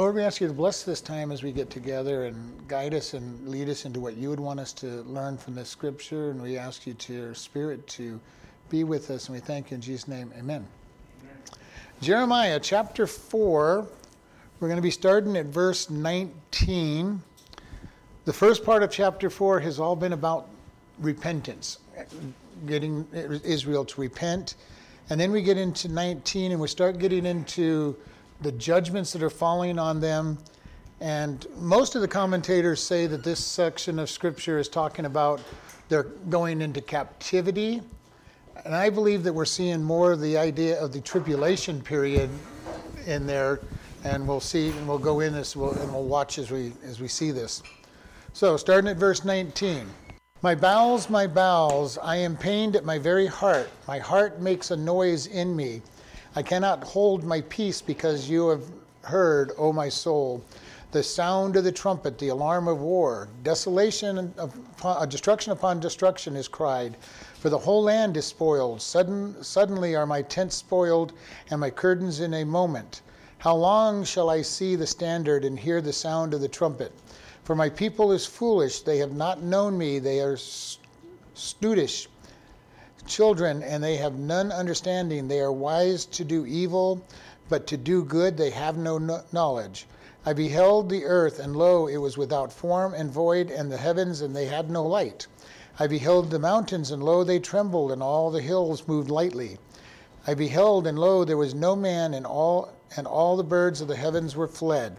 Lord, we ask you to bless this time as we get together and guide us and lead us into what you would want us to learn from this scripture. And we ask you to your spirit to be with us. And we thank you in Jesus' name. Amen. Amen. Jeremiah chapter 4. We're going to be starting at verse 19. The first part of chapter 4 has all been about repentance, getting Israel to repent. And then we get into 19 and we start getting into the judgments that are falling on them. And most of the commentators say that this section of scripture is talking about they're going into captivity. And I believe that we're seeing more of the idea of the tribulation period in there. And we'll see, and we'll go in this, we'll, and we'll watch as we as we see this. So, starting at verse 19. My bowels, my bowels, I am pained at my very heart. My heart makes a noise in me. I cannot hold my peace because you have heard, O my soul, the sound of the trumpet, the alarm of war. Desolation of uh, destruction upon destruction is cried, for the whole land is spoiled. Sudden, suddenly are my tents spoiled, and my curtains in a moment. How long shall I see the standard and hear the sound of the trumpet? For my people is foolish, they have not known me, they are studish children, and they have none understanding. They are wise to do evil, but to do good they have no knowledge. I beheld the earth, and lo, it was without form and void, and the heavens, and they had no light. I beheld the mountains, and lo, they trembled, and all the hills moved lightly. I beheld, and lo, there was no man, and all and all the birds of the heavens were fled.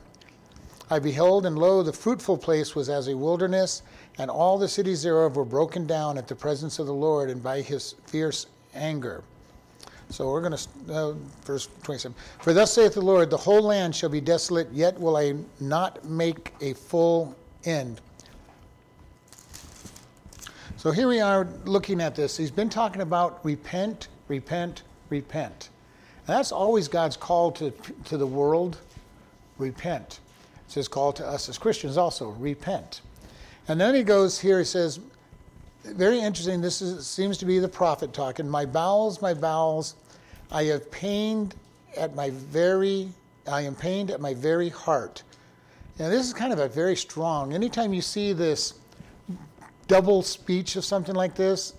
I beheld, and lo, the fruitful place was as a wilderness, and all the cities thereof were broken down at the presence of the Lord and by his fierce anger. So we're going to, uh, verse 27. For thus saith the Lord, the whole land shall be desolate, yet will I not make a full end. So here we are looking at this. He's been talking about repent, repent, repent. And that's always God's call to, to the world repent. It's his call to us as Christians also repent. And then he goes here, he says, very interesting, this is, seems to be the prophet talking. My bowels, my bowels, I have pained at my very, I am pained at my very heart. Now, this is kind of a very strong, anytime you see this double speech of something like this,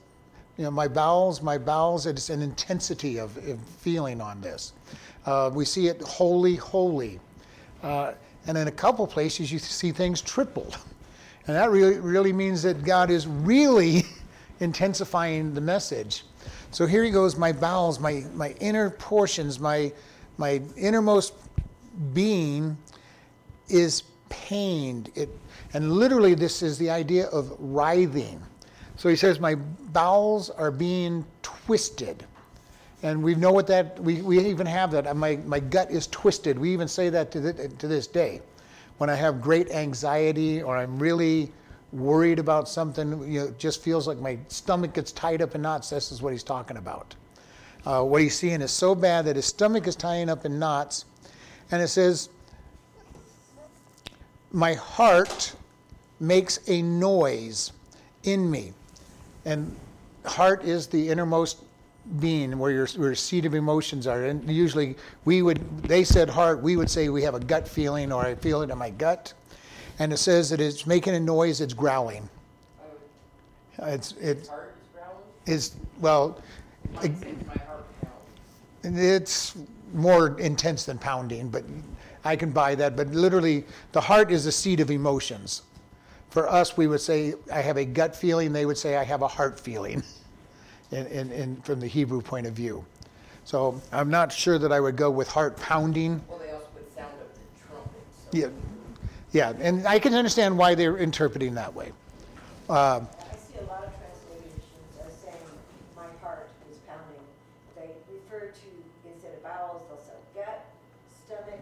you know, my bowels, my bowels, it's an intensity of, of feeling on this. Uh, we see it holy, holy. Uh, and in a couple places, you see things tripled. And that really, really means that God is really intensifying the message. So here he goes my bowels, my, my inner portions, my, my innermost being is pained. It, and literally, this is the idea of writhing. So he says, My bowels are being twisted. And we know what that, we, we even have that. My, my gut is twisted. We even say that to, the, to this day when I have great anxiety or I'm really worried about something, you know, it just feels like my stomach gets tied up in knots. This is what he's talking about. Uh, what he's seeing is so bad that his stomach is tying up in knots. And it says, My heart makes a noise in me. And heart is the innermost being where your, where your seat of emotions are. And usually we would, they said heart, we would say we have a gut feeling or I feel it in my gut. And it says that it's making a noise, it's growling. It's, it is, well, it, it's more intense than pounding, but I can buy that. But literally, the heart is the seat of emotions. For us, we would say, I have a gut feeling. They would say, I have a heart feeling. in, in, in, from the Hebrew point of view. So I'm not sure that I would go with heart pounding. Well, they also put sound of the trumpet. So. Yeah, yeah, and I can understand why they're interpreting that way. Uh, I see a lot of translations as saying, "My heart is pounding." They refer to instead of bowels, they'll say gut, stomach,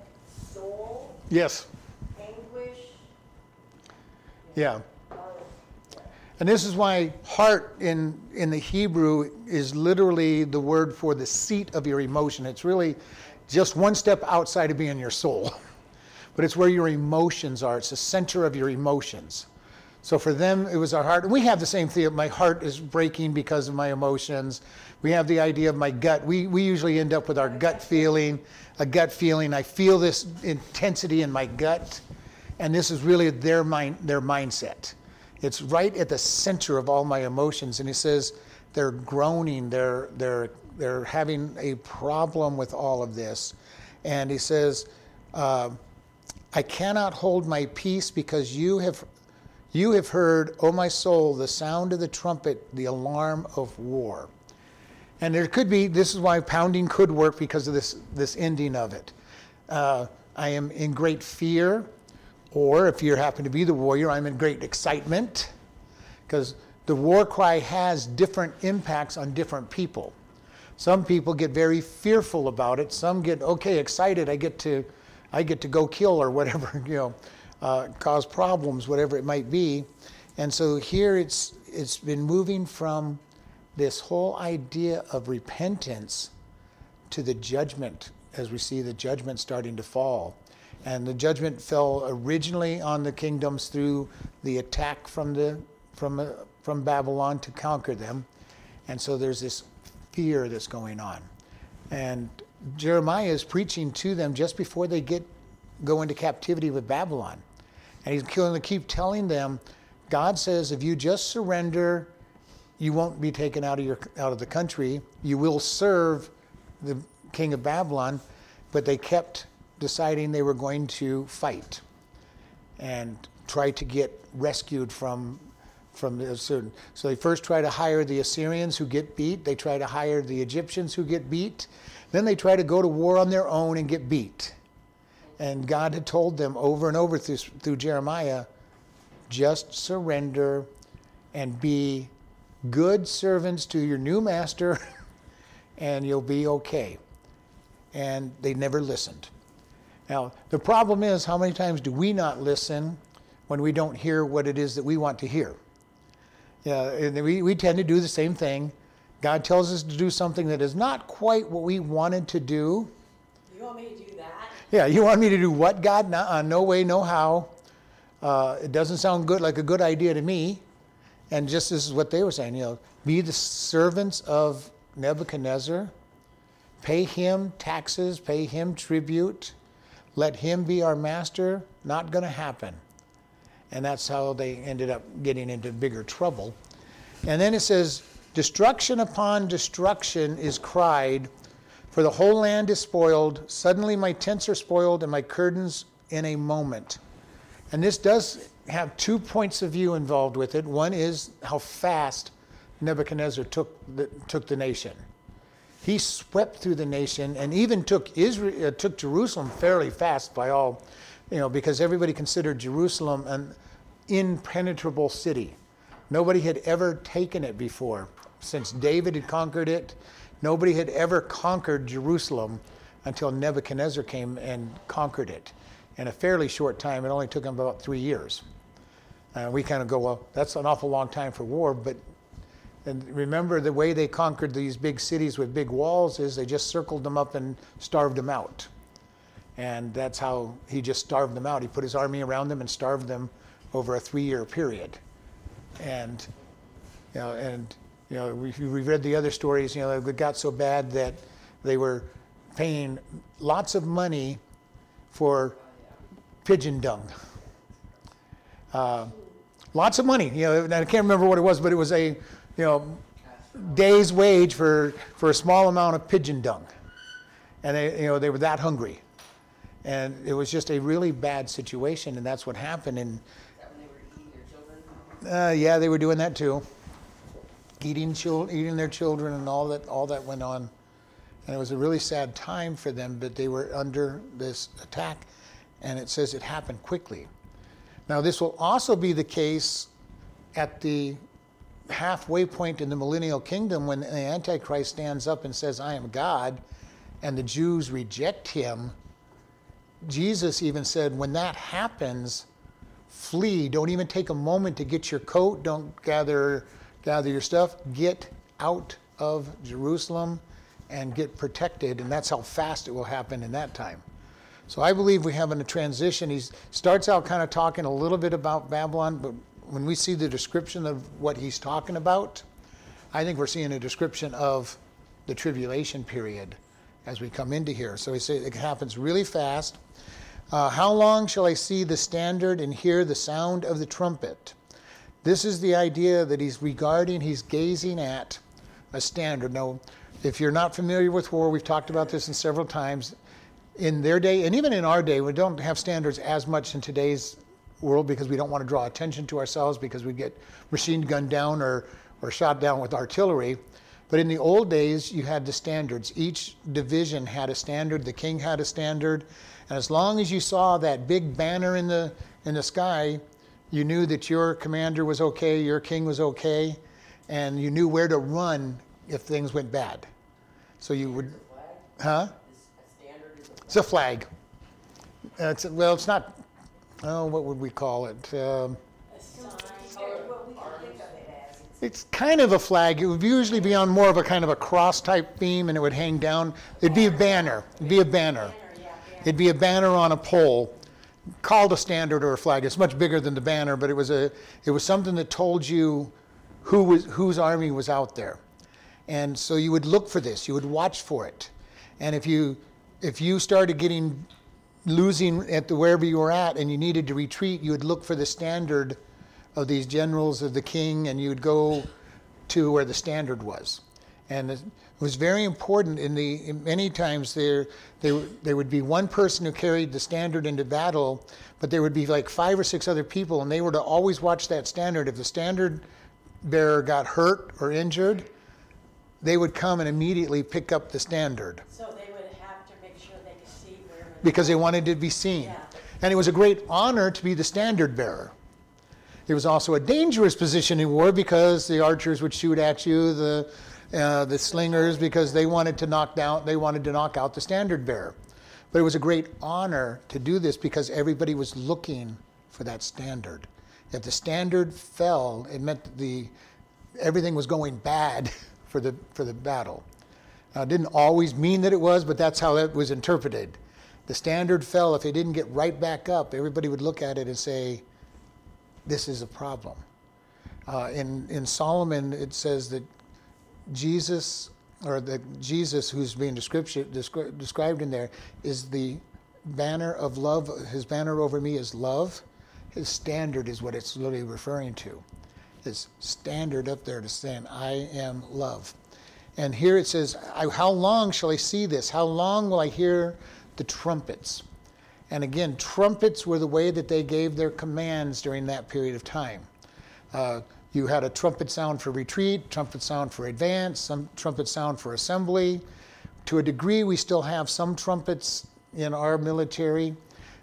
soul. Yes. Anguish. Yeah. And this is why heart in, in the Hebrew is literally the word for the seat of your emotion. It's really just one step outside of being your soul, but it's where your emotions are. It's the center of your emotions. So for them, it was our heart. And We have the same thing. My heart is breaking because of my emotions. We have the idea of my gut. We, we usually end up with our gut feeling, a gut feeling. I feel this intensity in my gut. And this is really their mind, their mindset. It's right at the center of all my emotions. And he says they're groaning, they're, they're, they're having a problem with all of this. And he says, uh, I cannot hold my peace because you have, you have heard, O my soul, the sound of the trumpet, the alarm of war. And there could be, this is why pounding could work because of this, this ending of it. Uh, I am in great fear, or if you happen to be the warrior, I'm in great excitement because the war cry has different impacts on different people. Some people get very fearful about it. Some get okay, excited. I get to, I get to go kill or whatever, you know, uh, cause problems, whatever it might be. And so here it's it's been moving from this whole idea of repentance to the judgment as we see the judgment starting to fall. And the judgment fell originally on the kingdoms through the attack from the from uh, from Babylon to conquer them. And so there's this fear that's going on. And Jeremiah is preaching to them just before they get go into captivity with Babylon. And he's going to keep telling them, God says, if you just surrender, you won't be taken out of your out of the country. You will serve the king of Babylon, but they kept deciding they were going to fight and try to get rescued from from the certain. So they first try to hire the Assyrians who get beat. They try to hire the Egyptians who get beat. Then they try to go to war on their own and get beat. And God had told them over and over through, through Jeremiah, just surrender and be good servants to your new master, and you'll be okay. And they never listened. Now, the problem is how many times do we not listen when we don't hear what it is that we want to hear? Yeah, and we, we tend to do the same thing. God tells us to do something that is not quite what we wanted to do. You want me to do that? Yeah, you want me to do what, God? No, uh, no way, no how. Uh, it doesn't sound good, like a good idea to me. And just this is what they were saying, you know, be the servants of Nebuchadnezzar, pay him taxes, pay him tribute, let him be our master. Not going to happen. And that's how they ended up getting into bigger trouble. And then it says, Destruction upon destruction is cried, for the whole land is spoiled. Suddenly my tents are spoiled and my curtains in a moment. And this does have two points of view involved with it. One is how fast Nebuchadnezzar took the, took the nation. He swept through the nation and even took Israel, uh, took Jerusalem fairly fast by all, you know, because everybody considered Jerusalem an impenetrable city. Nobody had ever taken it before. Since David had conquered it, nobody had ever conquered Jerusalem until Nebuchadnezzar came and conquered it. In a fairly short time, it only took him about three years. Uh, we kind of go, well, that's an awful long time for war, but and remember the way they conquered these big cities with big walls is they just circled them up and starved them out. And that's how he just starved them out. He put his army around them and starved them over a three-year period. And you know, and you know, we, we read the other stories. You know, it got so bad that they were paying lots of money for pigeon dung. Uh, lots of money. You know, I can't remember what it was, but it was a, you know, day's wage for, for a small amount of pigeon dung. And they, you know, they were that hungry. And it was just a really bad situation, and that's what happened. And uh, yeah, they were doing that too, eating chil- eating their children, and all that all that went on. And it was a really sad time for them, but they were under this attack, and it says it happened quickly. Now, this will also be the case at the halfway point in the millennial kingdom when the Antichrist stands up and says, I am God, and the Jews reject him. Jesus even said, when that happens, flee. Don't even take a moment to get your coat. Don't gather, gather your stuff. Get out of Jerusalem and get protected. And that's how fast it will happen in that time. So I believe we have in a transition. He starts out kind of talking a little bit about Babylon, but when we see the description of what he's talking about, I think we're seeing a description of the tribulation period as we come into here. So we say it happens really fast. Uh, how long shall I see the standard and hear the sound of the trumpet? This is the idea that he's regarding, he's gazing at a standard. Now, if you're not familiar with war, we've talked about this in several times. In their day, and even in our day, we don't have standards as much in today's world because we don't want to draw attention to ourselves because we get machine gunned down or, or shot down with artillery. But in the old days, you had the standards. Each division had a standard. The king had a standard. And as long as you saw that big banner in the, in the sky, you knew that your commander was okay, your king was okay, and you knew where to run if things went bad. So you would, huh? It's a flag. It's, well, it's not. Oh, what would we call it? Um, it's kind of a flag. It would usually be on more of a kind of a cross type theme, and it would hang down. It'd be a banner. It'd be a banner. It'd be a banner on a pole, called a standard or a flag. It's much bigger than the banner, but it was a. It was something that told you who was whose army was out there. And so you would look for this, you would watch for it. And if you if you started getting losing at the wherever you were at and you needed to retreat, you would look for the standard of these generals of the king and you would go to where the standard was. And it was very important in the many times there there there would be one person who carried the standard into battle, but there would be like five or six other people and they were to always watch that standard. If the standard bearer got hurt or injured, they would come and immediately pick up the standard. So they would have to make sure they could see where. Because they wanted to be seen. Yeah. And it was a great honor to be the standard bearer. It was also a dangerous position in war because the archers would shoot at you, the, uh, the slingers, because they wanted to knock down, they wanted to knock out the standard bearer. But it was a great honor to do this because everybody was looking for that standard. If the standard fell, it meant that the everything was going bad for the, for the battle. Now, it didn't always mean that it was, but that's how it was interpreted. The standard fell. If it didn't get right back up, everybody would look at it and say, This is a problem. Uh, in, in Solomon, it says that Jesus, or that Jesus, who's being descri- described in there, is the banner of love. His banner over me is love. His standard is what it's literally referring to his standard up there to saying, I am love. And here it says, How long shall I see this? How long will I hear the trumpets? And again, trumpets were the way that they gave their commands during that period of time. Uh, you had a trumpet sound for retreat, trumpet sound for advance, some trumpet sound for assembly. To a degree, we still have some trumpets in our military.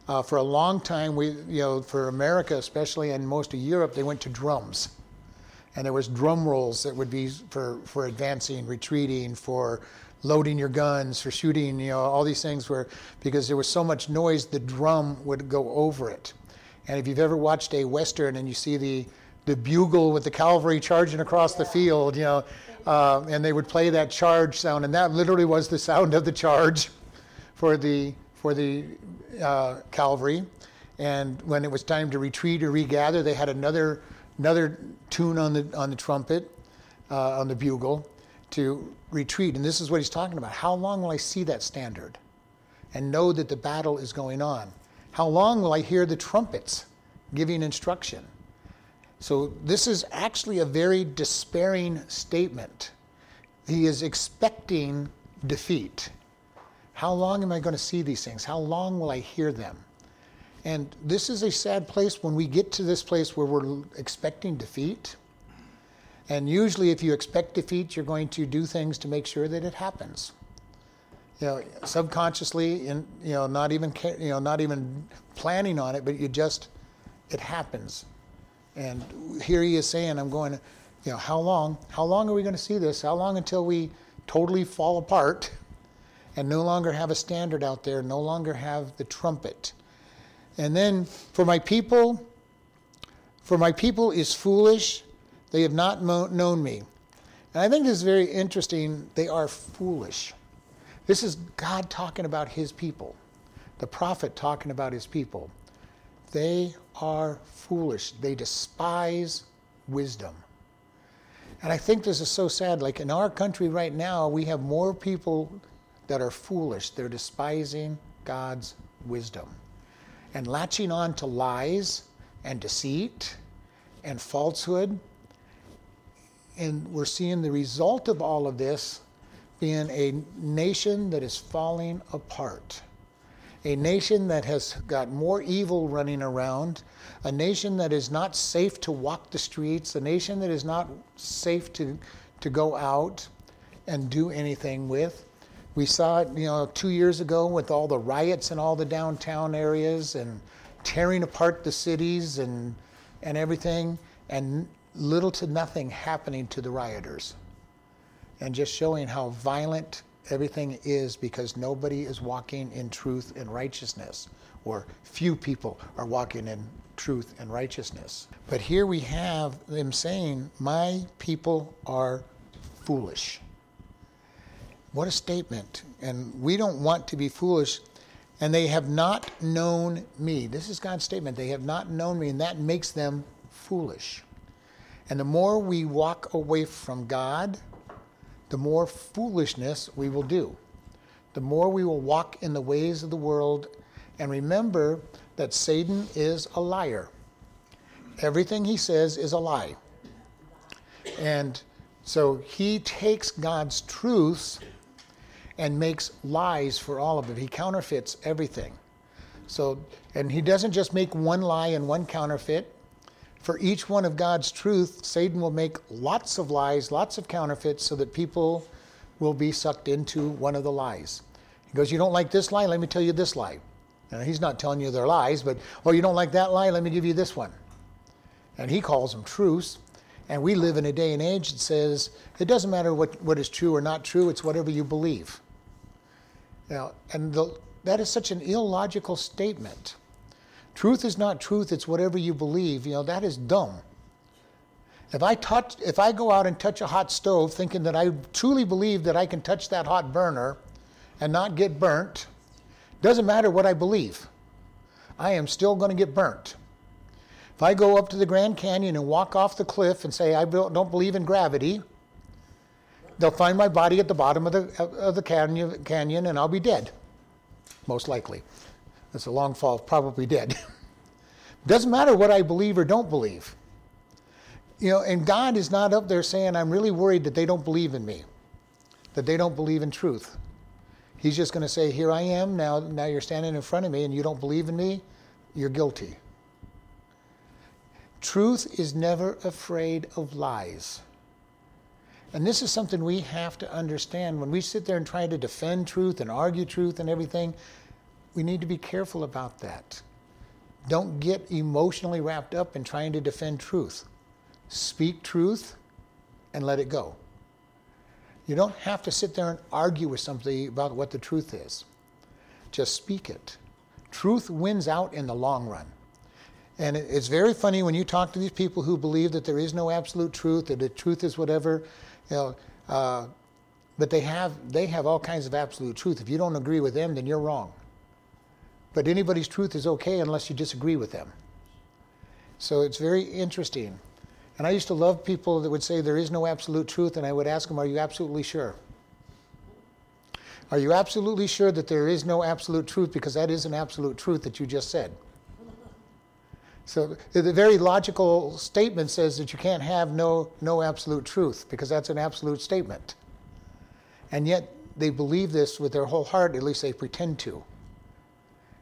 Uh, for a long time, we, you know, for America especially, and most of Europe, they went to drums and there was drum rolls that would be for, for advancing, retreating, for loading your guns, for shooting, you know, all these things were because there was so much noise, the drum would go over it. And if you've ever watched a western and you see the the bugle with the cavalry charging across the field, you know, uh, and they would play that charge sound, and that literally was the sound of the charge for the for the uh, cavalry. And when it was time to retreat or regather, they had another another tune on the on the trumpet, uh, on the bugle, to retreat. And this is what he's talking about. How long will I see that standard, and know that the battle is going on? How long will I hear the trumpets giving instruction? So this is actually a very despairing statement. He is expecting defeat. How long am I going to see these things? How long will I hear them? And this is a sad place when we get to this place where we're expecting defeat. And usually, if you expect defeat, you're going to do things to make sure that it happens. You know, subconsciously, in, you know, not even you know, not even planning on it, but you just, it happens. And here he is saying, "I'm going you know, how long? How long are we going to see this? How long until we totally fall apart, and no longer have a standard out there, no longer have the trumpet?" And then for my people, for my people is foolish, they have not mo- known me. And I think this is very interesting. They are foolish. This is God talking about his people, the prophet talking about his people. They are foolish. They despise wisdom. And I think this is so sad. Like in our country right now, we have more people that are foolish. They're despising God's wisdom and latching on to lies and deceit and falsehood. And we're seeing the result of all of this being a nation that is falling apart. A nation that has got more evil running around, a nation that is not safe to walk the streets, a nation that is not safe to, to go out and do anything with. We saw it, you know, two years ago with all the riots in all the downtown areas and tearing apart the cities and and everything, and little to nothing happening to the rioters. And just showing how violent everything is because nobody is walking in truth and righteousness, or few people are walking in truth and righteousness. But here we have them saying, My people are foolish. What a statement. And we don't want to be foolish. And they have not known me. This is God's statement. They have not known me, and that makes them foolish. And the more we walk away from God, the more foolishness we will do. The more we will walk in the ways of the world. And remember that Satan is a liar. Everything he says is a lie. And so he takes God's truths and makes lies for all of it. He counterfeits everything. So, and he doesn't just make one lie and one counterfeit. For each one of God's truth, Satan will make lots of lies, lots of counterfeits, so that people will be sucked into one of the lies. He goes, You don't like this lie? Let me tell you this lie. Now, he's not telling you they're lies, but, Oh, you don't like that lie? Let me give you this one. And he calls them truths. And we live in a day and age that says it doesn't matter what, what is true or not true, it's whatever you believe. Now, and the, that is such an illogical statement. Truth is not truth, it's whatever you believe. You know, that is dumb. If I touch if I go out and touch a hot stove thinking that I truly believe that I can touch that hot burner and not get burnt, doesn't matter what I believe. I am still going to get burnt. If I go up to the Grand Canyon and walk off the cliff and say I don't believe in gravity, they'll find my body at the bottom of the, of the canyon, canyon and I'll be dead, most likely. That's a long fall, probably dead. Doesn't matter what I believe or don't believe. You know, and God is not up there saying, I'm really worried that they don't believe in me, that they don't believe in truth. He's just going to say, Here I am, now, now you're standing in front of me and you don't believe in me, you're guilty. Truth is never afraid of lies. And this is something we have to understand. When we sit there and try to defend truth and argue truth and everything, we need to be careful about that. Don't get emotionally wrapped up in trying to defend truth. Speak truth and let it go. You don't have to sit there and argue with somebody about what the truth is. Just speak it. Truth wins out in the long run. And it's very funny when you talk to these people who believe that there is no absolute truth, that the truth is whatever you know, uh, but they have they have all kinds of absolute truth. If you don't agree with them, then you're wrong. But anybody's truth is okay unless you disagree with them. So it's very interesting. And I used to love people that would say there is no absolute truth, and I would ask them, Are you absolutely sure? Are you absolutely sure that there is no absolute truth? Because that is an absolute truth that you just said. So the very logical statement says that you can't have no, no absolute truth because that's an absolute statement. And yet they believe this with their whole heart, at least they pretend to.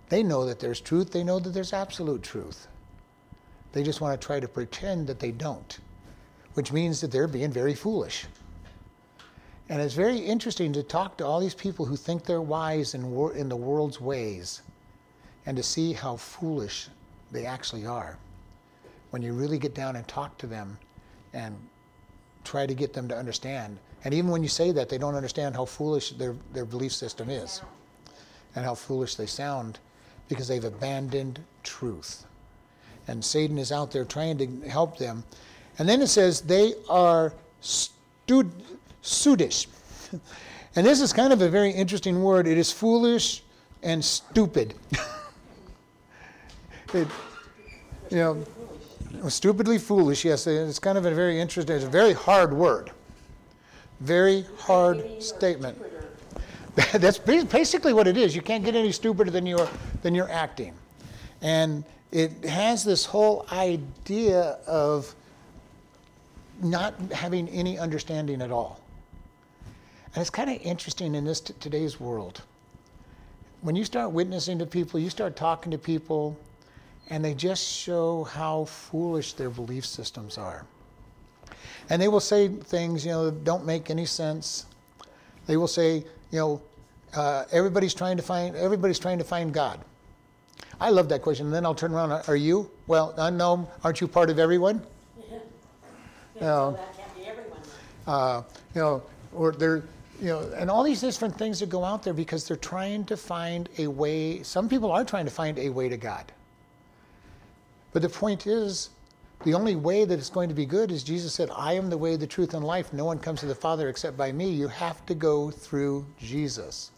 They know that there's truth, they know that there's absolute truth. They just want to try to pretend that they don't, which means that they're being very foolish. And it's very interesting to talk to all these people who think they're wise in, in the world's ways and to see how foolish they actually are. When you really get down and talk to them and try to get them to understand. And even when you say that, they don't understand how foolish their, their belief system is and how foolish they sound because they've abandoned truth. And Satan is out there trying to help them. And then it says they are stud- studish. And this is kind of a very interesting word. It is foolish and stupid. it, you know, stupidly foolish. Yes, it's kind of a very interesting. It's a very hard word. Very hard statement. That's basically what it is. You can't get any stupider than you're than you're acting, and it has this whole idea of not having any understanding at all. And it's kind of interesting in this t- today's world. When you start witnessing to people, you start talking to people, and they just show how foolish their belief systems are. And they will say things, you know, that don't make any sense. They will say, you know, uh, everybody's trying to find everybody's trying to find God. I love that question. And then I'll turn around. Are you? Well, uh, no. Aren't you part of everyone? Yeah. that can't be everyone. Uh, you know, or they're, you know, and all these different things that go out there because they're trying to find a way. Some people are trying to find a way to God. But the point is, the only way that it's going to be good is Jesus said, I am the way, the truth, and life. No one comes to the Father except by me. You have to go through Jesus.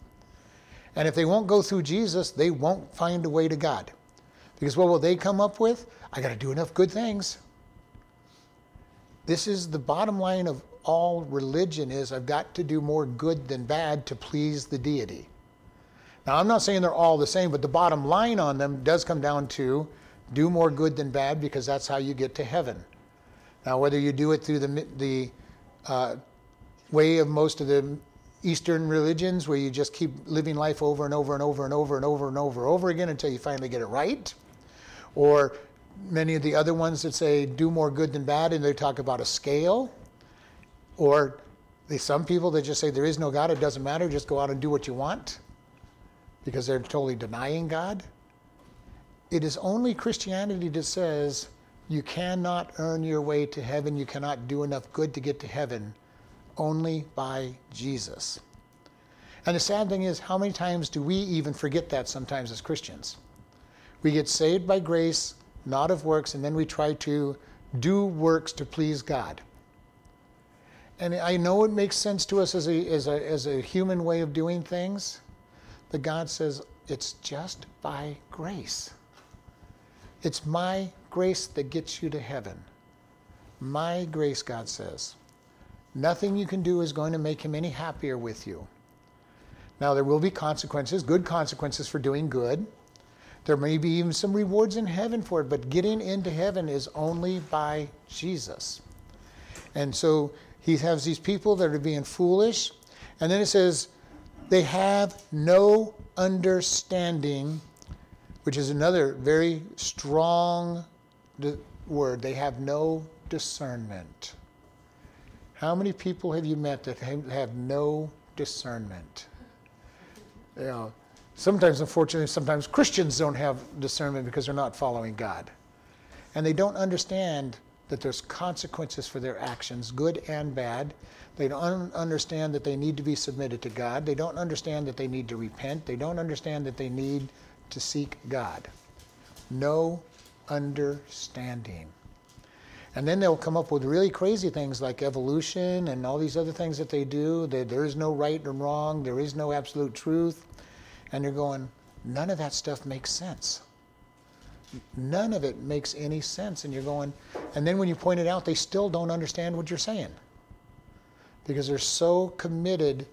And if they won't go through Jesus, they won't find a way to God. Because what will they come up with? I got to do enough good things. This is the bottom line of all religion is I've got to do more good than bad to please the deity. Now I'm not saying they're all the same, but the bottom line on them does come down to do more good than bad because that's how you get to heaven. Now, whether you do it through the, the uh, way of most of the Eastern religions, where you just keep living life over and over and over and over and over and over and over again until you finally get it right, or many of the other ones that say do more good than bad, and they talk about a scale, or some people that just say there is no God, it doesn't matter, just go out and do what you want because they're totally denying God. It is only Christianity that says you cannot earn your way to heaven, you cannot do enough good to get to heaven, only by Jesus. And the sad thing is, how many times do we even forget that sometimes as Christians? We get saved by grace, not of works, and then we try to do works to please God. And I know it makes sense to us as a, as a, as a human way of doing things, but God says it's just by grace. It's my grace that gets you to heaven. My grace, God says. Nothing you can do is going to make him any happier with you. Now, there will be consequences, good consequences for doing good. There may be even some rewards in heaven for it, but getting into heaven is only by Jesus. And so he has these people that are being foolish. And then it says, they have no understanding which is another very strong word. They have no discernment. How many people have you met that have no discernment? You know, sometimes, unfortunately, sometimes Christians don't have discernment because they're not following God. And they don't understand that there's consequences for their actions, good and bad. They don't understand that they need to be submitted to God. They don't understand that they need to repent. They don't understand that they need to seek God. No understanding. And then they'll come up with really crazy things like evolution and all these other things that they do. There is no right and wrong, there is no absolute truth. And you're going, none of that stuff makes sense. None of it makes any sense. And you're going, and then when you point it out, they still don't understand what you're saying because they're so committed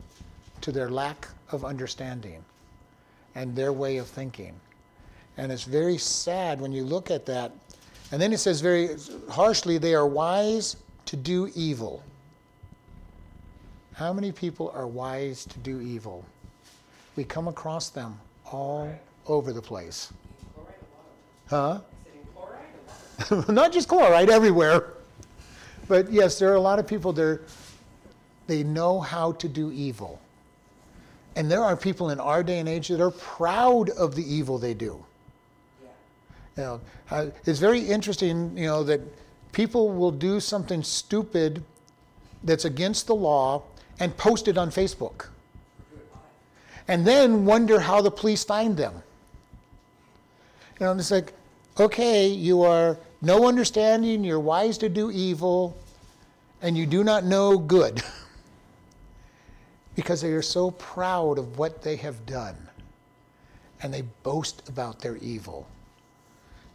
to their lack of understanding and their way of thinking. And it's very sad when you look at that. And then it says very harshly, they are wise to do evil. How many people are wise to do evil? We come across them all over the place. Huh? Not just Chloride, everywhere. But yes, there are a lot of people there. They know how to do evil. And there are people in our day and age that are proud of the evil they do. Yeah. You know, it's very interesting, you know, that people will do something stupid that's against the law and post it on Facebook. And then wonder how the police find them. You know, it's like, okay, you are no understanding, you're wise to do evil, and you do not know good. because they are so proud of what they have done and they boast about their evil.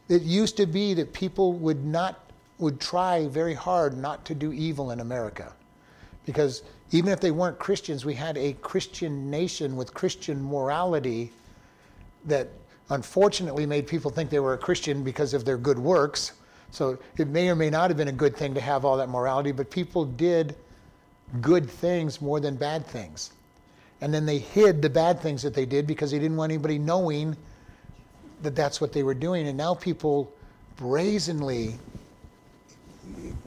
It used to be that people would not would try very hard not to do evil in America. Because even if they weren't Christians, we had a Christian nation with Christian morality that unfortunately made people think they were a Christian because of their good works. So it may or may not have been a good thing to have all that morality, but people did good things more than bad things. And then they hid the bad things that they did because they didn't want anybody knowing that that's what they were doing. And now people brazenly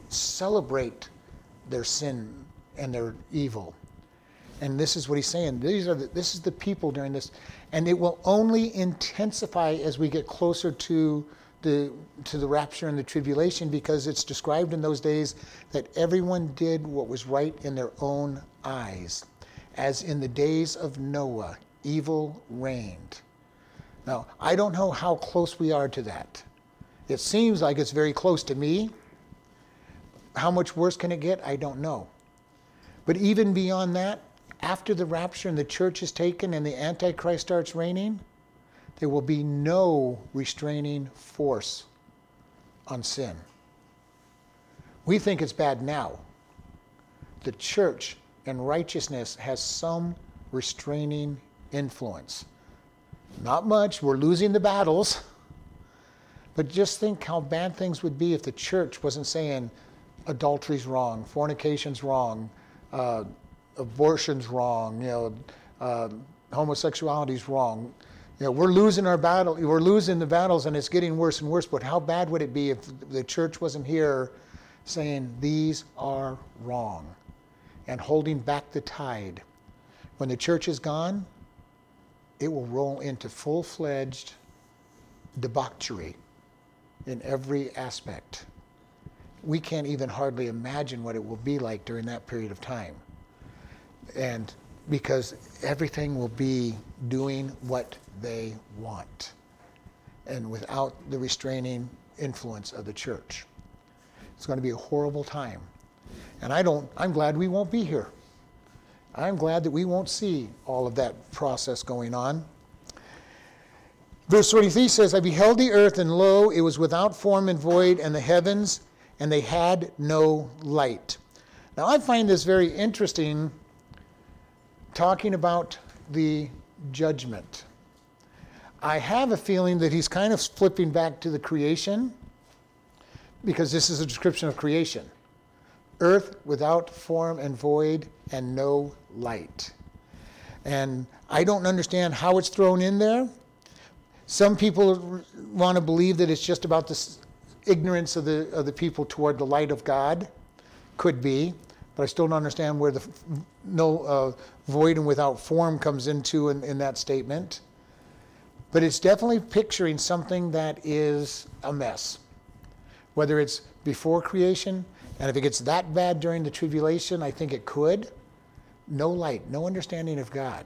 celebrate their sin and their evil. And this is what he's saying. These are the, this is the people during this, and it will only intensify as we get closer to the to the rapture and the tribulation, because it's described in those days that everyone did what was right in their own eyes, as in the days of Noah, evil reigned. Now I don't know how close we are to that. It seems like it's very close to me. How much worse can it get? I don't know. But even beyond that, after the rapture and the church is taken and the Antichrist starts reigning, there will be no restraining force on sin. We think it's bad now. The church and righteousness has some restraining influence. Not much, we're losing the battles. But just think how bad things would be if the church wasn't saying adultery's wrong, fornication's wrong, uh, abortion's wrong, you know, uh, homosexuality's wrong. You know, we're losing our battle. We're losing the battles, and it's getting worse and worse. But how bad would it be if the church wasn't here, saying these are wrong, and holding back the tide? When the church is gone, it will roll into full-fledged debauchery in every aspect we can't even hardly imagine what it will be like during that period of time. And because everything will be doing what they want and without the restraining influence of the church. It's going to be a horrible time. And I don't I'm glad we won't be here. I'm glad that we won't see all of that process going on. Verse 23 says, I beheld the earth, and lo, it was without form and void, and the heavens and they had no light. Now, I find this very interesting talking about the judgment. I have a feeling that he's kind of flipping back to the creation because this is a description of creation earth without form and void and no light. And I don't understand how it's thrown in there. Some people want to believe that it's just about the ignorance of the, of the people toward the light of God. Could be, but I still don't understand where the no uh, void and without form comes into in, in that statement. But it's definitely picturing something that is a mess. Whether it's before creation, and if it gets that bad during the tribulation, I think it could. No light, no understanding of God.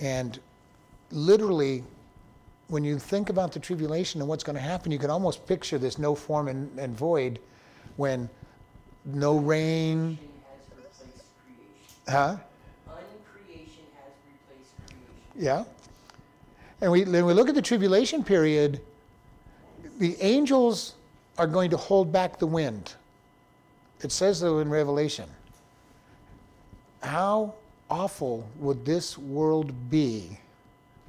And literally, when you think about the tribulation and what's going to happen, you can almost picture this no form and, and void when no rain. Huh? Uncreation has replaced creation. Yeah. And we, when we look at the tribulation period, the angels are going to hold back the wind. It says so in Revelation. How awful would this world be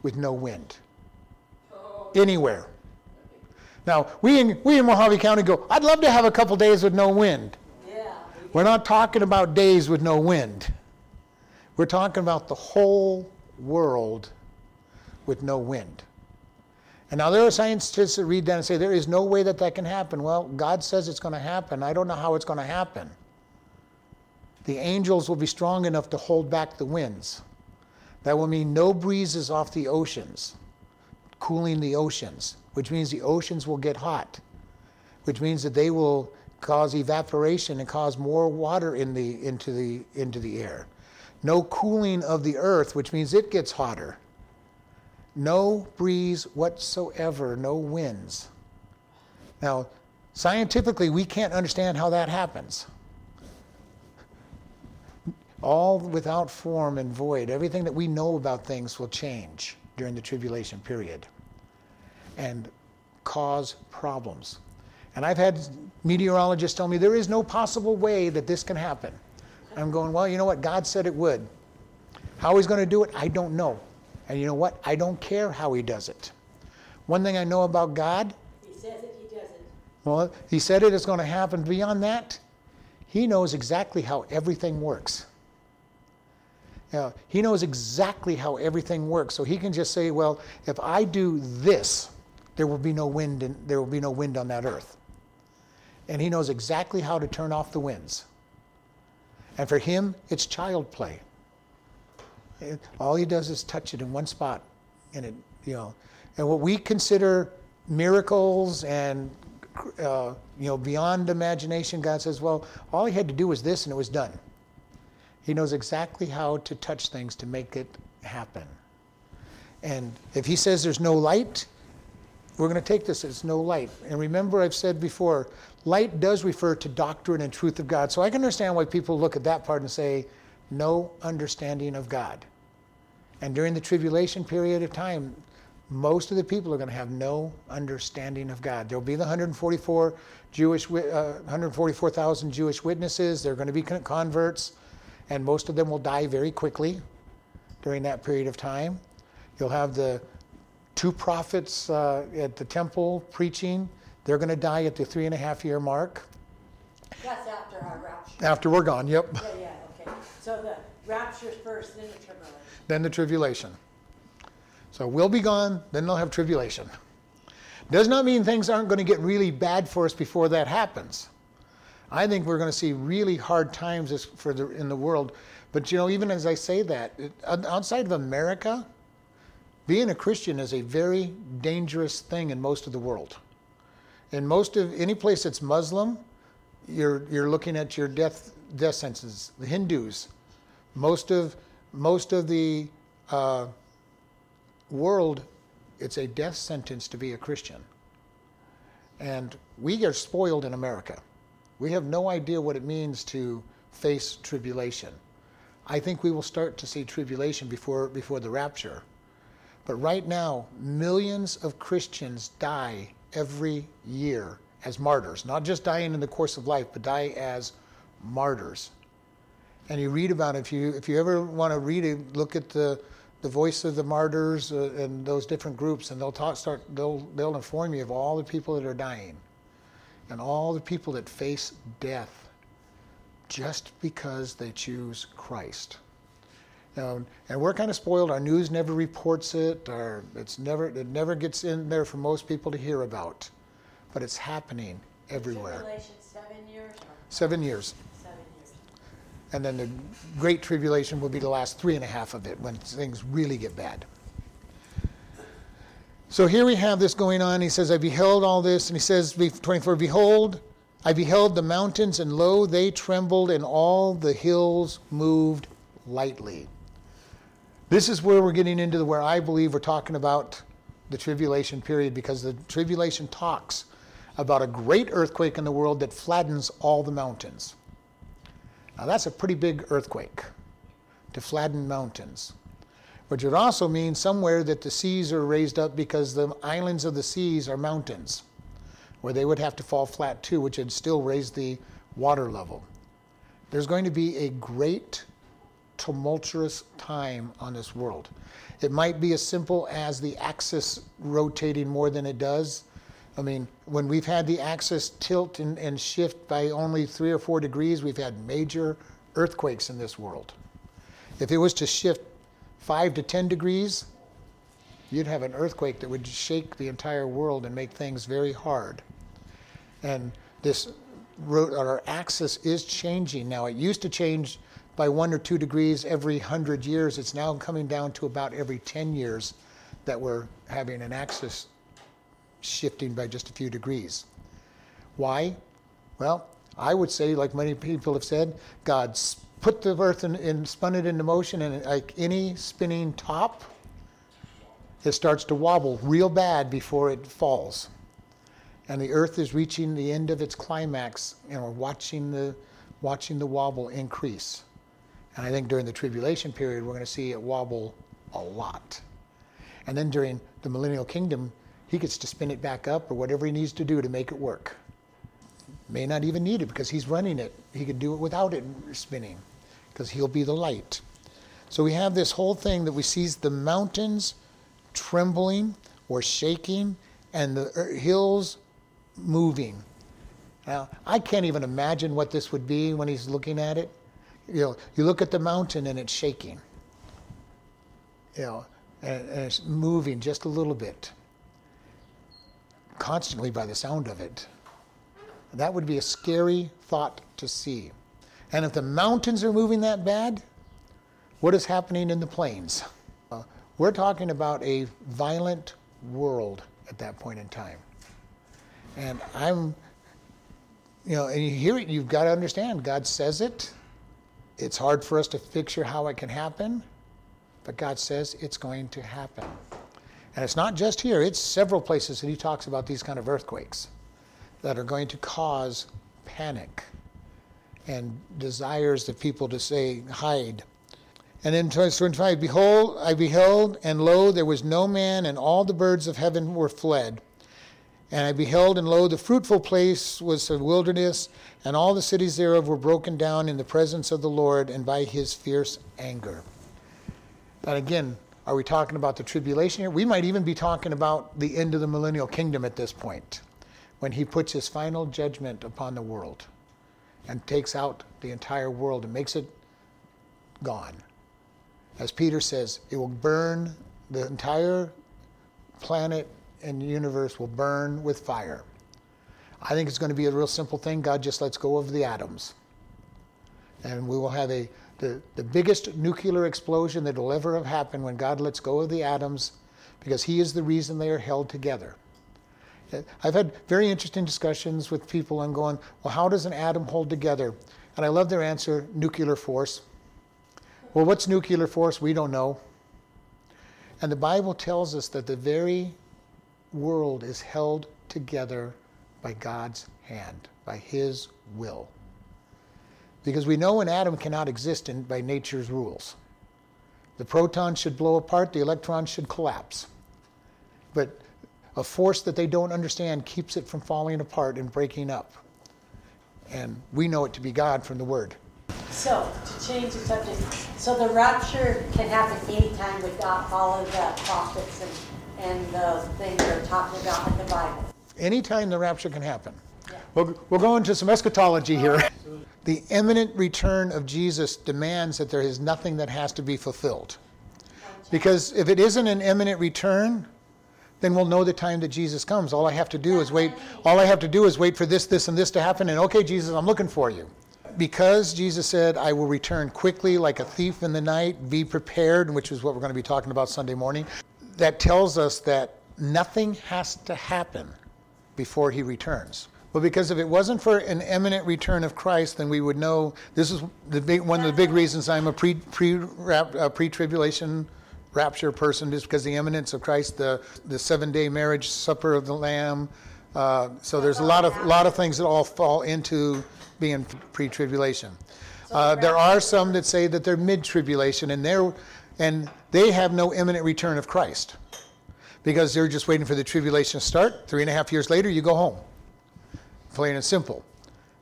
with no wind? anywhere. Now, we in, we in Mohave County go, I'd love to have a couple days with no wind. Yeah. We're not talking about days with no wind. We're talking about the whole world with no wind. And now there are scientists that read that and say there is no way that that can happen. Well, God says it's going to happen. I don't know how it's going to happen. The angels will be strong enough to hold back the winds. That will mean no breezes off the oceans cooling the oceans, which means the oceans will get hot, which means that they will cause evaporation and cause more water in the, into, the, into the air. No cooling of the earth, which means it gets hotter. No breeze whatsoever, no winds. Now, scientifically, we can't understand how that happens. All without form and void. Everything that we know about things will change during the tribulation period. And cause problems. And I've had meteorologists tell me there is no possible way that this can happen. I'm going, well, you know what? God said it would. How he's going to do it, I don't know. And you know what? I don't care how he does it. One thing I know about God, He says it, he does it. well, he said it is going to happen. Beyond that, he knows exactly how everything works. He knows exactly how everything works. So he can just say, well, if I do this, there will be no wind and there will be no wind on that earth. And he knows exactly how to turn off the winds. And for him, it's child play. All he does is touch it in one spot, and it, you know, and what we consider miracles and uh, you know beyond imagination, God says, well, all he had to do was this, and it was done. He knows exactly how to touch things to make it happen. And if he says there's no light, we're going to take this as no light. And remember, I've said before, light does refer to doctrine and truth of God. So I can understand why people look at that part and say, no understanding of God. And during the tribulation period of time, most of the people are going to have no understanding of God. There'll be the 144 Jewish, uh, 144,000 Jewish witnesses. They're going to be converts, and most of them will die very quickly during that period of time. You'll have the two prophets uh, at the temple preaching. They're going to die at the three and a half year mark That's after our rapture. after we're gone. Yep. Yeah, yeah, okay. So the rapture's first, then the tribulation. Then the tribulation. So we'll be gone, then they'll have tribulation. Does not mean things aren't going to get really bad for us before that happens. I think we're going to see really hard times for the, in the world. But you know, even as I say that, outside of America, being a Christian is a very dangerous thing in most of the world. In most of any place that's Muslim, you're you're looking at your death death sentences. The Hindus, most of most of the uh, world, it's a death sentence to be a Christian. And we are spoiled in America. We have no idea what it means to face tribulation. I think we will start to see tribulation before before the rapture. But right now, millions of Christians die every year as martyrs, not just dying in the course of life, but die as martyrs. And you read about it. If you if you ever want to read it, look at the the voice of the martyrs uh, and those different groups, and they'll talk. Start. They'll they'll inform you of all the people that are dying, and all the people that face death, just because they choose Christ. Um, and we're kind of spoiled. Our news never reports it. Our, it's never, it never gets in there for most people to hear about. But it's happening everywhere. Tribulation, seven years or Seven years. seven years? And then the Great Tribulation will be the last three and a half of it when things really get bad. So here we have this going on. He says, I beheld all this. And he says, 24, Behold, I beheld the mountains, and lo, they trembled, and all the hills moved lightly. This is where we're getting into where I believe we're talking about the tribulation period because the tribulation talks about a great earthquake in the world that flattens all the mountains. Now that's a pretty big earthquake to flatten mountains. Which would also mean somewhere that the seas are raised up because the islands of the seas are mountains, where they would have to fall flat too, which would still raise the water level. There's going to be a great tumultuous time on this world. It might be as simple as the axis rotating more than it does. I mean, when we've had the axis tilt and, and shift by only three or four degrees, we've had major earthquakes in this world. If it was to shift five to 10 degrees, you'd have an earthquake that would shake the entire world and make things very hard. And this our axis is changing now. It used to change by one or two degrees every hundred years. It's now coming down to about every 10 years that we're having an axis shifting by just a few degrees. Why? Well, I would say, like many people have said, God put the earth in spun it into motion, and like any spinning top, it starts to wobble real bad before it falls. And the earth is reaching the end of its climax, and we're watching the, watching the wobble increase. And I think during the tribulation period, we're going to see it wobble a lot. And then during the millennial kingdom, he gets to spin it back up or whatever he needs to do to make it work. May not even need it because he's running it. He could do it without it spinning because he'll be the light. So we have this whole thing that we see the mountains trembling or shaking and the hills moving. Now, I can't even imagine what this would be when he's looking at it. You know, you look at the mountain and it's shaking. You know, and, and it's moving just a little bit, constantly by the sound of it. That would be a scary thought to see. And if the mountains are moving that bad, what is happening in the plains? Uh, we're talking about a violent world at that point in time. And I'm, you know, and you hear it, you've got to understand God says it. It's hard for us to picture how it can happen, but God says it's going to happen. And it's not just here, it's several places that He talks about these kind of earthquakes that are going to cause panic and desires the people to say, hide. And then 25, Behold, I beheld, and lo, there was no man, and all the birds of heaven were fled. And I beheld, and lo, the fruitful place was a wilderness, and all the cities thereof were broken down in the presence of the Lord and by his fierce anger. And again, are we talking about the tribulation here? We might even be talking about the end of the millennial kingdom at this point, when he puts his final judgment upon the world and takes out the entire world and makes it gone. As Peter says, it will burn the entire planet and universe will burn with fire. I think it's going to be a real simple thing. God just lets go of the atoms. And we will have a the, the biggest nuclear explosion that will ever have happened when God lets go of the atoms because he is the reason they are held together. Uh, I've had very interesting discussions with people and going, well, how does an atom hold together? And I love their answer nuclear force. Well, what's nuclear force? We don't know. And the Bible tells us that the very world is held together by God's hand, by His will. Because we know an atom cannot exist in, by nature's rules. The proton should blow apart, the electron should collapse. But a force that they don't understand keeps it from falling apart and breaking up. And we know it to be God from the Word. So, to change the subject, so the rapture can happen anytime with all of the prophets and and the things that are talking about in the Bible. Anytime the rapture can happen. Yeah. We'll, we'll go into some eschatology here. The imminent return of Jesus demands that there is nothing that has to be fulfilled. Because if it isn't an imminent return, then we'll know the time that Jesus comes. All I have to do is wait. All I have to do is wait for this, this, and this to happen. And okay, Jesus, I'm looking for you. Because Jesus said, I will return quickly like a thief in the night, be prepared, which is what we're going to be talking about Sunday morning that tells us that nothing has to happen before he returns. Well, because if it wasn't for an imminent return of Christ, then we would know this is the big, one of the big reasons I'm a pre, pre, uh, pre-tribulation rapture person is because the imminence of Christ, the, the seven-day marriage supper of the Lamb. Uh, so there's a lot of, lot of things that all fall into being pre-tribulation. Uh, there are some that say that they're mid-tribulation, and they're and they have no imminent return of Christ because they're just waiting for the tribulation to start. Three and a half years later, you go home. Plain and simple.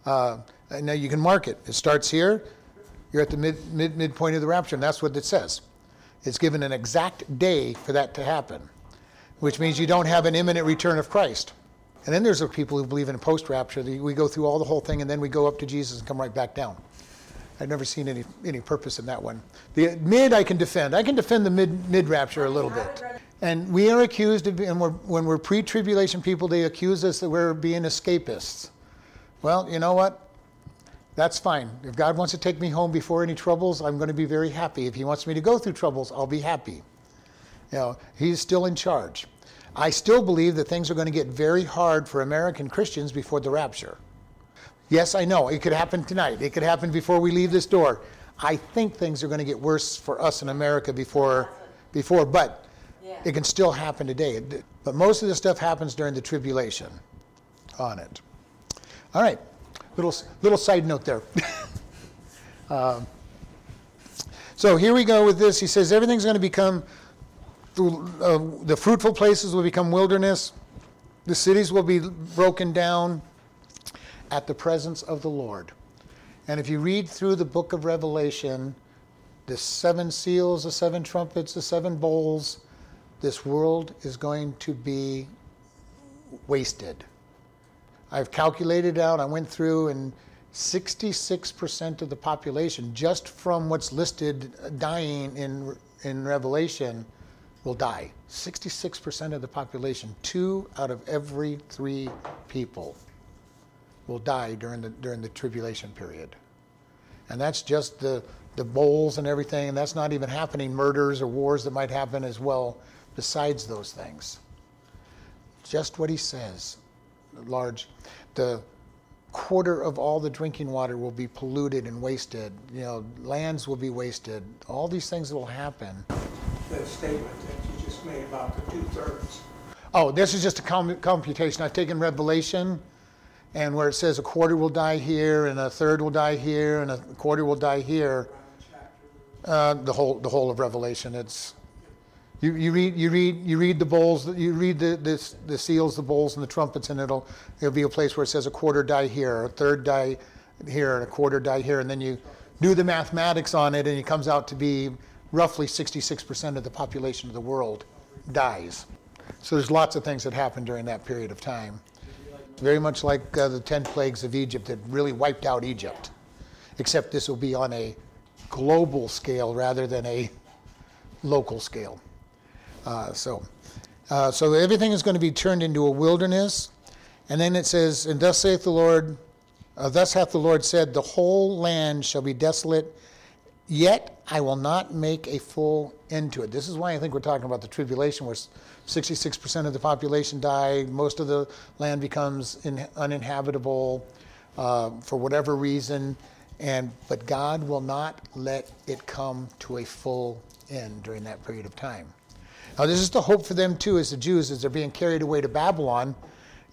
Uh, now you can mark it. It starts here. You're at the mid, mid midpoint of the rapture, and that's what it says. It's given an exact day for that to happen, which means you don't have an imminent return of Christ. And then there's the people who believe in a post rapture. We go through all the whole thing, and then we go up to Jesus and come right back down. I've never seen any, any purpose in that one. The mid I can defend. I can defend the mid mid rapture a little bit. And we are accused of, and when we're pre-tribulation people, they accuse us that we're being escapists. Well, you know what? That's fine. If God wants to take me home before any troubles, I'm going to be very happy. If He wants me to go through troubles, I'll be happy. You know, He's still in charge. I still believe that things are going to get very hard for American Christians before the rapture. Yes, I know. It could happen tonight. It could happen before we leave this door. I think things are going to get worse for us in America before, before, but. It can still happen today. But most of the stuff happens during the tribulation on it. All right, little little side note there. um, so here we go with this. He says everything's going to become uh, the fruitful places will become wilderness. The cities will be broken down at the presence of the Lord. And if you read through the book of Revelation, the seven seals, the seven trumpets, the seven bowls, this world is going to be wasted. I've calculated out, I went through, and 66% of the population, just from what's listed uh, dying in, in Revelation, will die. 66% of the population, two out of every three people, will die during the, during the tribulation period. And that's just the, the bowls and everything, that's not even happening murders or wars that might happen as well, besides those things. Just what he says, large. The quarter of all the drinking water will be polluted and wasted. You know, lands will be wasted. All these things will happen. The statement that you just made about the two-thirds. Oh, this is just a com- computation. I've taken Revelation, and where it says a quarter will die here, and a third will die here, and a quarter will die here. Uh, the whole the whole of Revelation. It's you, you read you read you read the bowls you read the, the the seals the bowls and the trumpets and it'll it'll be a place where it says a quarter die here a third die here and a quarter die here and then you do the mathematics on it and it comes out to be roughly 66% of the population of the world dies. So there's lots of things that happen during that period of time. Very much like uh, the 10 plagues of Egypt that really wiped out Egypt except this will be on a global scale rather than a local scale uh, so, uh, so everything is going to be turned into a wilderness. And then it says, And thus saith the Lord, uh, thus hath the Lord said, The whole land shall be desolate, yet I will not make a full end to it. This is why I think we're talking about the tribulation, where 66% of the population die, most of the land becomes in, uninhabitable uh, for whatever reason. And, but God will not let it come to a full end during that period of time. Now, this is the hope for them too, as the Jews, as they're being carried away to Babylon.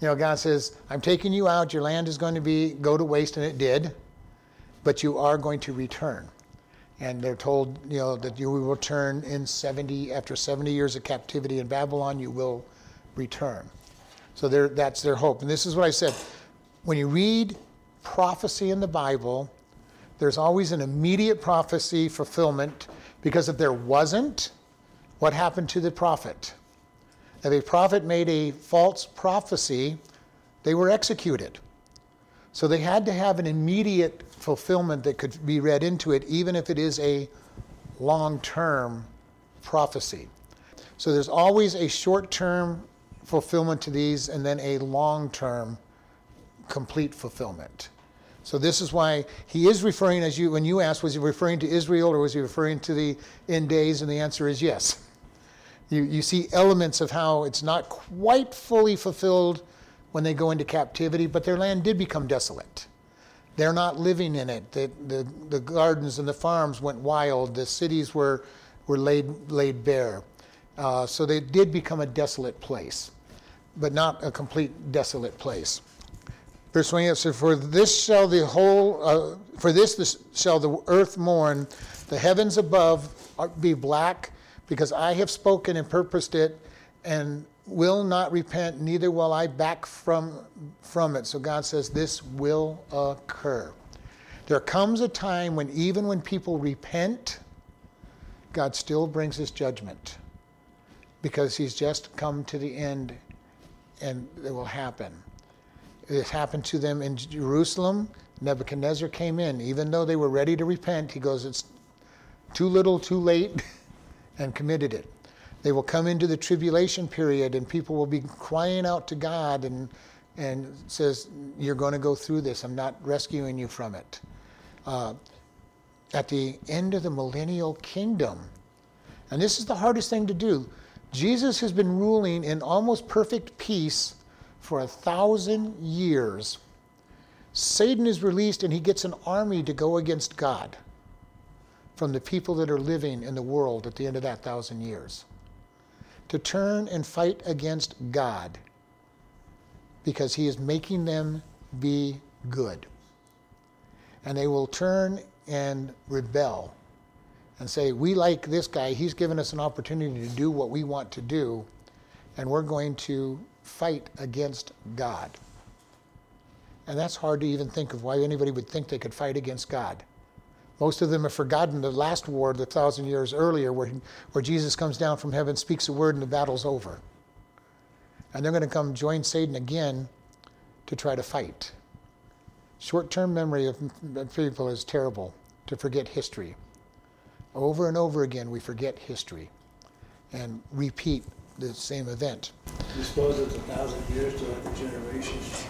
You know, God says, I'm taking you out, your land is going to be go to waste, and it did, but you are going to return. And they're told, you know, that you will return in 70, after 70 years of captivity in Babylon, you will return. So that's their hope. And this is what I said. When you read prophecy in the Bible, there's always an immediate prophecy fulfillment because if there wasn't, what happened to the prophet? If a prophet made a false prophecy, they were executed. So they had to have an immediate fulfillment that could be read into it, even if it is a long term prophecy. So there's always a short term fulfillment to these and then a long term complete fulfillment. So this is why he is referring, as you when you asked, was he referring to Israel or was he referring to the end days? And the answer is yes. You, you see elements of how it's not quite fully fulfilled when they go into captivity, but their land did become desolate. They're not living in it. The, the, the gardens and the farms went wild. The cities were, were laid, laid bare. Uh, so they did become a desolate place, but not a complete desolate place. Verse 28 says, For this shall the whole, uh, for this, this shall the earth mourn, the heavens above be black because I have spoken and purposed it and will not repent, neither will I back from, from it. So God says this will occur. There comes a time when even when people repent, God still brings his judgment because he's just come to the end and it will happen. It happened to them in Jerusalem. Nebuchadnezzar came in. Even though they were ready to repent, he goes, It's too little, too late. and committed it. They will come into the tribulation period and people will be crying out to God and, and says, You're going to go through this. I'm not rescuing you from it. Uh, at the end of the millennial kingdom, and this is the hardest thing to do, Jesus has been ruling in almost perfect peace for a thousand years. Satan is released and he gets an army to go against God from the people that are living in the world at the end of that thousand years. To turn and fight against God because He is making them be good. And they will turn and rebel and say, We like this guy, he's given us an opportunity to do what we want to do, and we're going to fight against God. And that's hard to even think of why anybody would think they could fight against God. Most of them have forgotten the last war, the thousand years earlier, where, where Jesus comes down from heaven, speaks a word, and the battle's over. And they're going to come join Satan again to try to fight. Short term memory of people is terrible to forget history. Over and over again, we forget history and repeat the same event. You suppose it's a thousand years to the generations?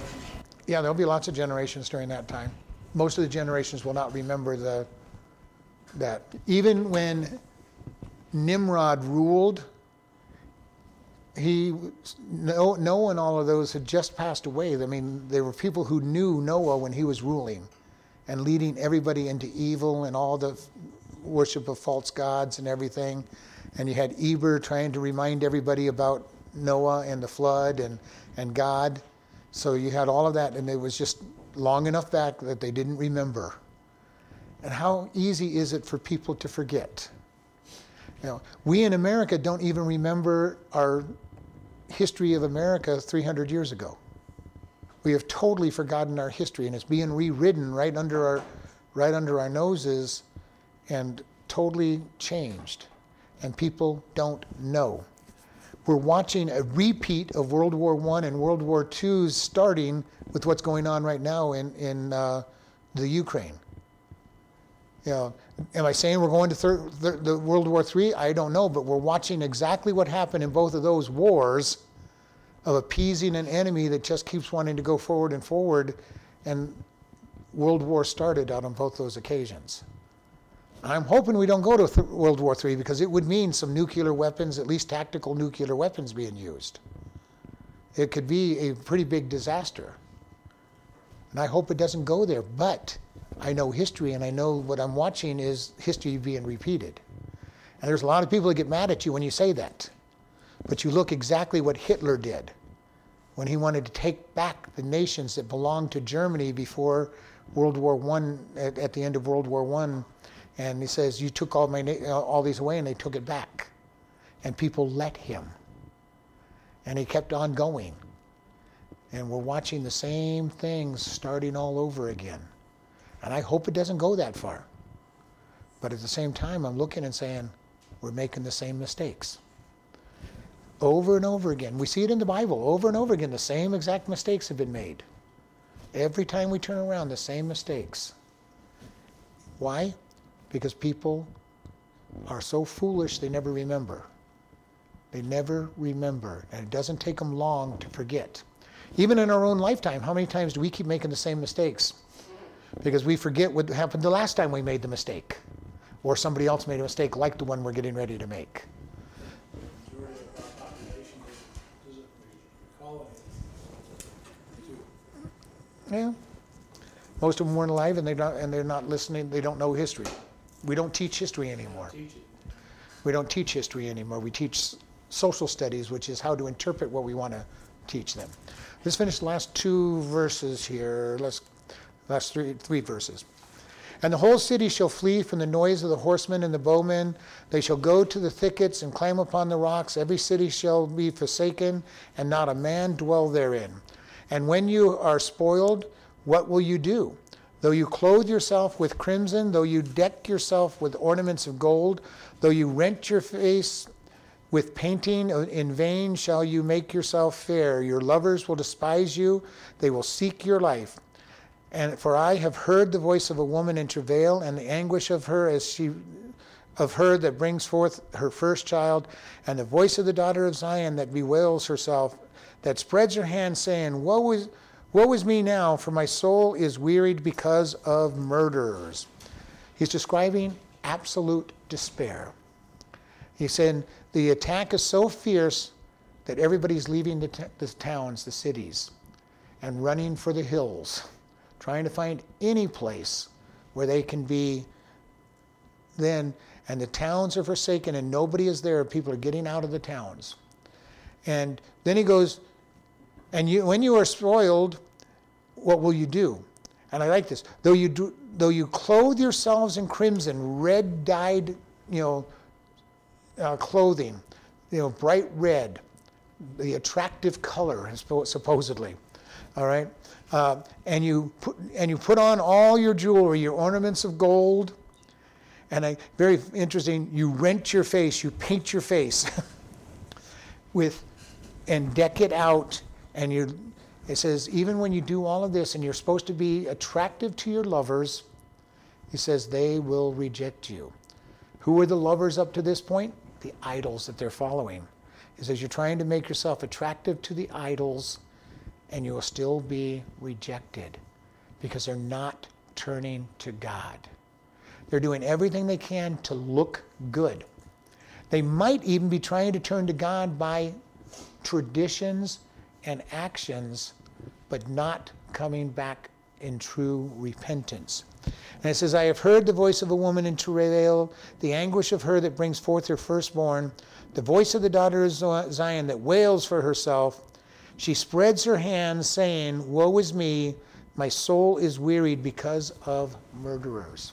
Yeah, there'll be lots of generations during that time. Most of the generations will not remember the that. Even when Nimrod ruled, he no, Noah and all of those had just passed away. I mean, there were people who knew Noah when he was ruling and leading everybody into evil and all the worship of false gods and everything. And you had Eber trying to remind everybody about Noah and the flood and, and God. So you had all of that, and it was just long enough back that they didn't remember. And how easy is it for people to forget? You know, we in America don't even remember our history of America 300 years ago. We have totally forgotten our history, and it's being rewritten right under our, right under our noses, and totally changed. And people don't know. We're watching a repeat of World War I and World War II starting with what's going on right now in, in uh, the Ukraine. You know, am I saying we're going to thir- the, the World War III? I don't know, but we're watching exactly what happened in both of those wars of appeasing an enemy that just keeps wanting to go forward and forward. And World War started out on both those occasions. I'm hoping we don't go to th- World War III because it would mean some nuclear weapons, at least tactical nuclear weapons, being used. It could be a pretty big disaster. And I hope it doesn't go there. But I know history, and I know what I'm watching is history being repeated. And there's a lot of people that get mad at you when you say that. But you look exactly what Hitler did when he wanted to take back the nations that belonged to Germany before World War One, at, at the end of World War One and he says, "You took all my uh, all these away," and they took it back, and people let him, and he kept on going. And we're watching the same things starting all over again, and I hope it doesn't go that far. But at the same time, I'm looking and saying, we're making the same mistakes. Over and over again. We see it in the Bible. Over and over again, the same exact mistakes have been made. Every time we turn around, the same mistakes. Why? Because people are so foolish they never remember. They never remember, and it doesn't take them long to forget. Even in our own lifetime, how many times do we keep making the same mistakes? Because we forget what happened the last time we made the mistake, or somebody else made a mistake like the one we're getting ready to make. Yeah. Most of them weren't alive, and they don't, and they're not listening. They don't know history. We don't teach history anymore. Teach. We don't teach history anymore. We teach social studies, which is how to interpret what we want to teach them. Let's finish the last two verses here. Let's last three three verses. And the whole city shall flee from the noise of the horsemen and the bowmen. They shall go to the thickets and climb upon the rocks. Every city shall be forsaken, and not a man dwell therein. And when you are spoiled, what will you do? Though you clothe yourself with crimson, though you deck yourself with ornaments of gold, though you rent your face with painting, in vain shall you make yourself fair. Your lovers will despise you, they will seek your life. And for I have heard the voice of a woman in travail, and the anguish of her as she of her that brings forth her first child, and the voice of the daughter of Zion that bewails herself, that spreads her hand, saying, Woe is Woe is me now, for my soul is wearied because of murderers. He's describing absolute despair. He's saying the attack is so fierce that everybody's leaving the, t- the towns, the cities, and running for the hills, trying to find any place where they can be then. And the towns are forsaken, and nobody is there. People are getting out of the towns. And then he goes, and you, when you are spoiled, what will you do? And I like this. Though you do, though you clothe yourselves in crimson, red dyed, you know, uh, clothing, you know, bright red, the attractive color, supposedly. All right? Uh, and, you put, and you put on all your jewelry, your ornaments of gold. And I, very interesting, you rent your face, you paint your face with, and deck it out. And you, it says, even when you do all of this and you're supposed to be attractive to your lovers, he says, they will reject you. Who are the lovers up to this point? The idols that they're following. He says, You're trying to make yourself attractive to the idols, and you will still be rejected because they're not turning to God. They're doing everything they can to look good. They might even be trying to turn to God by traditions and actions, but not coming back in true repentance. And it says, I have heard the voice of a woman in travail, the anguish of her that brings forth her firstborn, the voice of the daughter of Zion that wails for herself. She spreads her hands, saying, Woe is me, my soul is wearied because of murderers.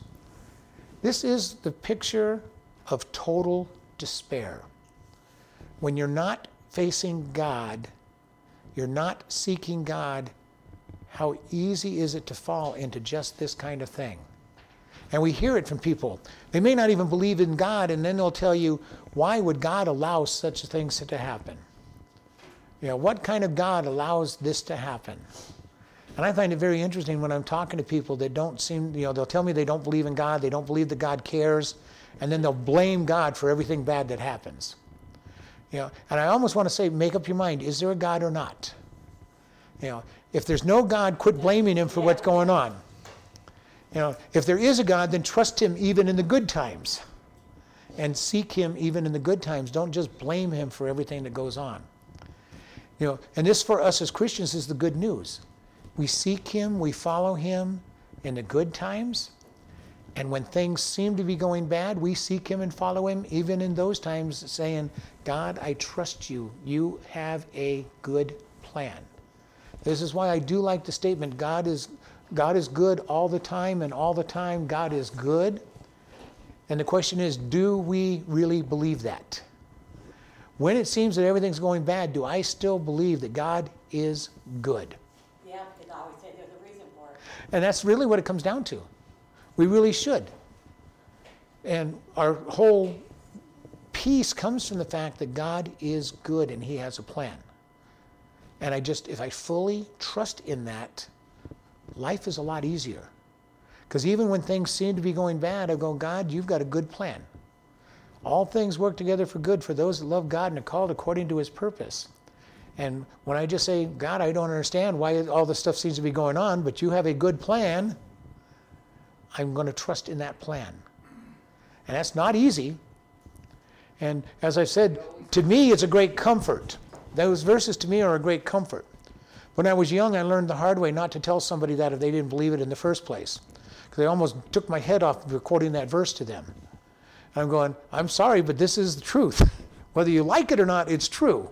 This is the picture of total despair. When you're not facing God, you're not seeking God, how easy is it to fall into just this kind of thing? And we hear it from people. They may not even believe in God, and then they'll tell you, why would God allow such things to happen? You know, what kind of God allows this to happen? And I find it very interesting when I'm talking to people that don't seem, you know, they'll tell me they don't believe in God, they don't believe that God cares, and then they'll blame God for everything bad that happens. You know, and I almost want to say, make up your mind, is there a God or not? You know, if there's no God, quit blaming him for what's going on. You know, if there is a God, then trust him even in the good times. And seek him even in the good times. Don't just blame him for everything that goes on. You know, and this for us as Christians is the good news. We seek him, we follow him in the good times. And when things seem to be going bad, we seek him and follow him even in those times, saying, God, I trust you. You have a good plan. This is why I do like the statement God is, God is good all the time, and all the time God is good. And the question is do we really believe that? When it seems that everything's going bad, do I still believe that God is good? Yeah, because I always say there's a reason for it. And that's really what it comes down to. We really should. And our whole peace comes from the fact that God is good and He has a plan. And I just, if I fully trust in that, life is a lot easier. Because even when things seem to be going bad, I go, God, you've got a good plan. All things work together for good for those that love God and are called according to his purpose. And when I just say, God, I don't understand why all this stuff seems to be going on, but you have a good plan, I'm going to trust in that plan. And that's not easy. And as I said, to me, it's a great comfort those verses to me are a great comfort. When I was young, I learned the hard way not to tell somebody that if they didn't believe it in the first place. Because I almost took my head off quoting that verse to them. And I'm going, I'm sorry, but this is the truth. Whether you like it or not, it's true.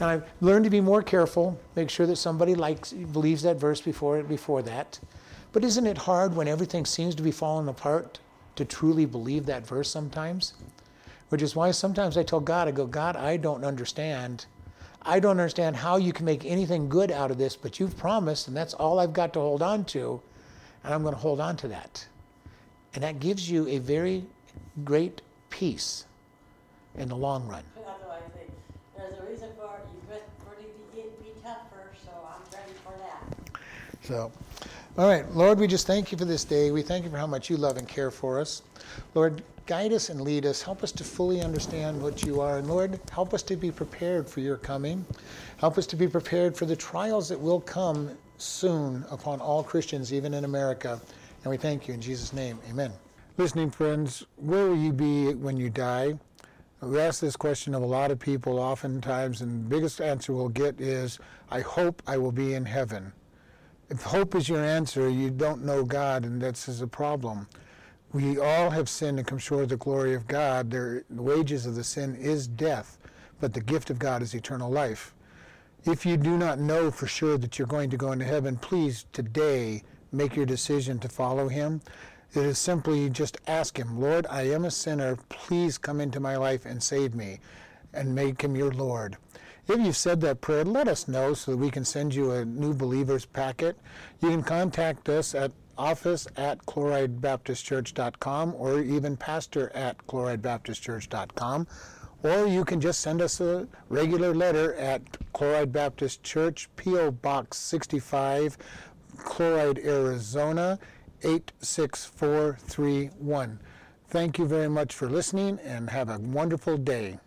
And I've learned to be more careful, make sure that somebody likes, believes that verse before, before that. But isn't it hard when everything seems to be falling apart to truly believe that verse sometimes? which is why sometimes I tell God, I go, God, I don't understand. I don't understand how you can make anything good out of this, but you've promised, and that's all I've got to hold on to, and I'm going to hold on to that. And that gives you a very great peace in the long run. There's a reason for it. You ready to be tougher, so all right, Lord, we just thank you for this day. We thank you for how much you love and care for us. Lord, guide us and lead us. Help us to fully understand what you are. And Lord, help us to be prepared for your coming. Help us to be prepared for the trials that will come soon upon all Christians, even in America. And we thank you in Jesus' name. Amen. Listening friends, where will you be when you die? We ask this question of a lot of people oftentimes, and the biggest answer we'll get is, I hope I will be in heaven. If hope is your answer, you don't know God, and that's a problem we all have sinned and come short of the glory of God. the wages of the sin is death, but the gift of God is eternal life. If you do not know for sure that you're going to go into heaven, please today make your decision to follow Him. It is simply just ask Him, Lord, I am a sinner. Please come into my life and save me and make Him your Lord. If you've said that prayer, let us know so that we can send you a new believers packet. You can contact us at office at chloridebaptistchurch.com or even pastor at chloridebaptistchurch.com. Or you can just send us a regular letter at Chloride Baptist Church, P.O. Box 65, Chloride, Arizona 86431. Thank you very much for listening and have a wonderful day.